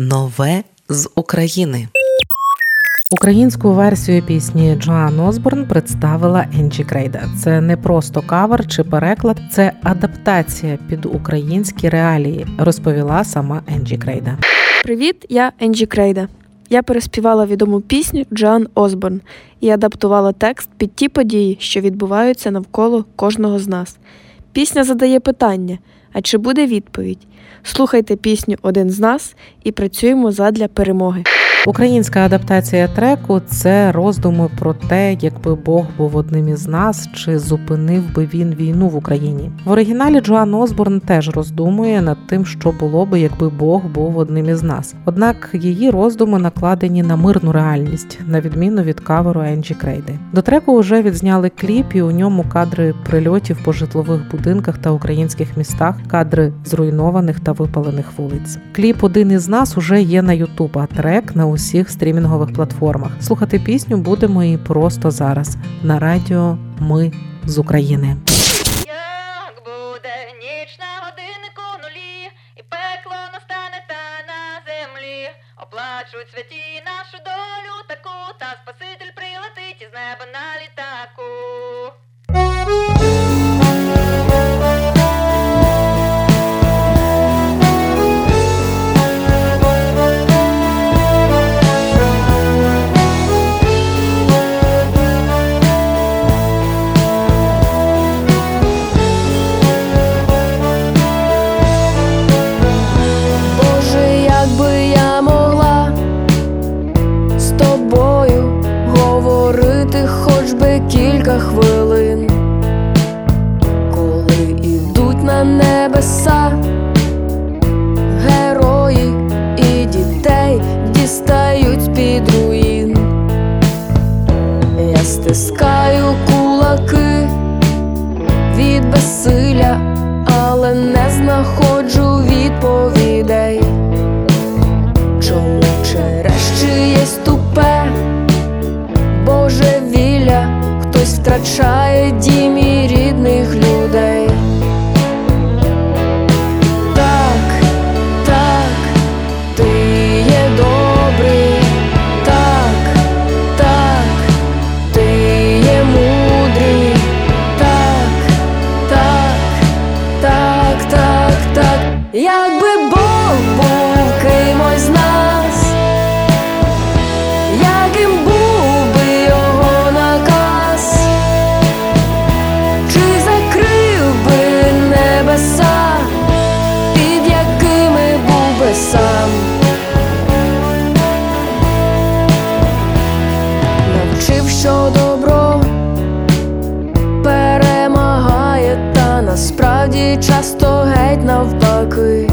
Нове з України. Українську версію пісні Джоан Осборн представила Енджі Крейда. Це не просто кавер чи переклад, це адаптація під українські реалії, розповіла сама Енджі Крейда. Привіт, я Енджі Крейда. Я переспівала відому пісню Джоан Осборн і адаптувала текст під ті події, що відбуваються навколо кожного з нас. Пісня задає питання: а чи буде відповідь? Слухайте пісню Один з нас і працюємо задля перемоги. Українська адаптація треку це роздуми про те, якби Бог був одним із нас, чи зупинив би він війну в Україні. В оригіналі Джоан Осборн теж роздумує над тим, що було би, якби Бог був одним із нас. Однак її роздуми накладені на мирну реальність, на відміну від каверу Енджі Крейди. До треку вже відзняли кліп, і у ньому кадри прильотів по житлових будинках та українських містах, кадри зруйнованих та випалених вулиць. Кліп один із нас уже є на Ютуб, а трек на усіх стрімінгових платформах. Слухати пісню будемо і просто зараз на радіо Ми з України. Оплачуть святі нашу долю таку, та Спаситель прилетить із неба на літаку. Хвилин, хтось втрачає дім і рідних людей? Часто геть навпаки.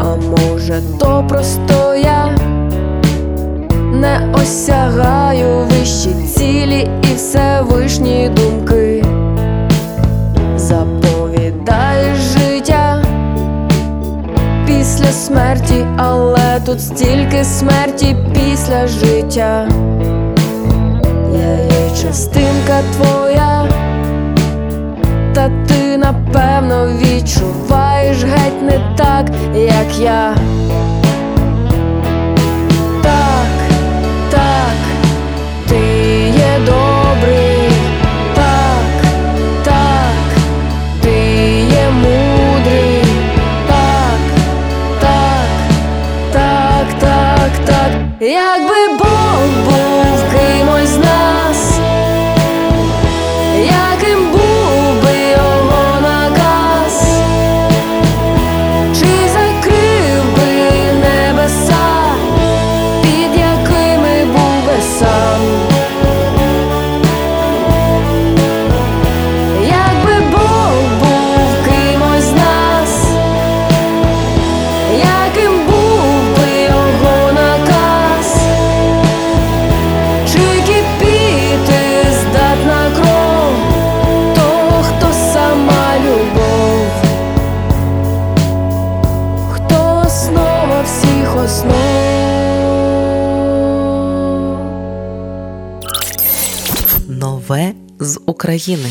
А може, то просто я не осягаю вищі цілі і всевишні думки. Заповідаєш життя після смерті, але тут стільки смерті після життя. Я є частинка твоя, та ти напевно відчуваєш геть не так, як я. Нове з України.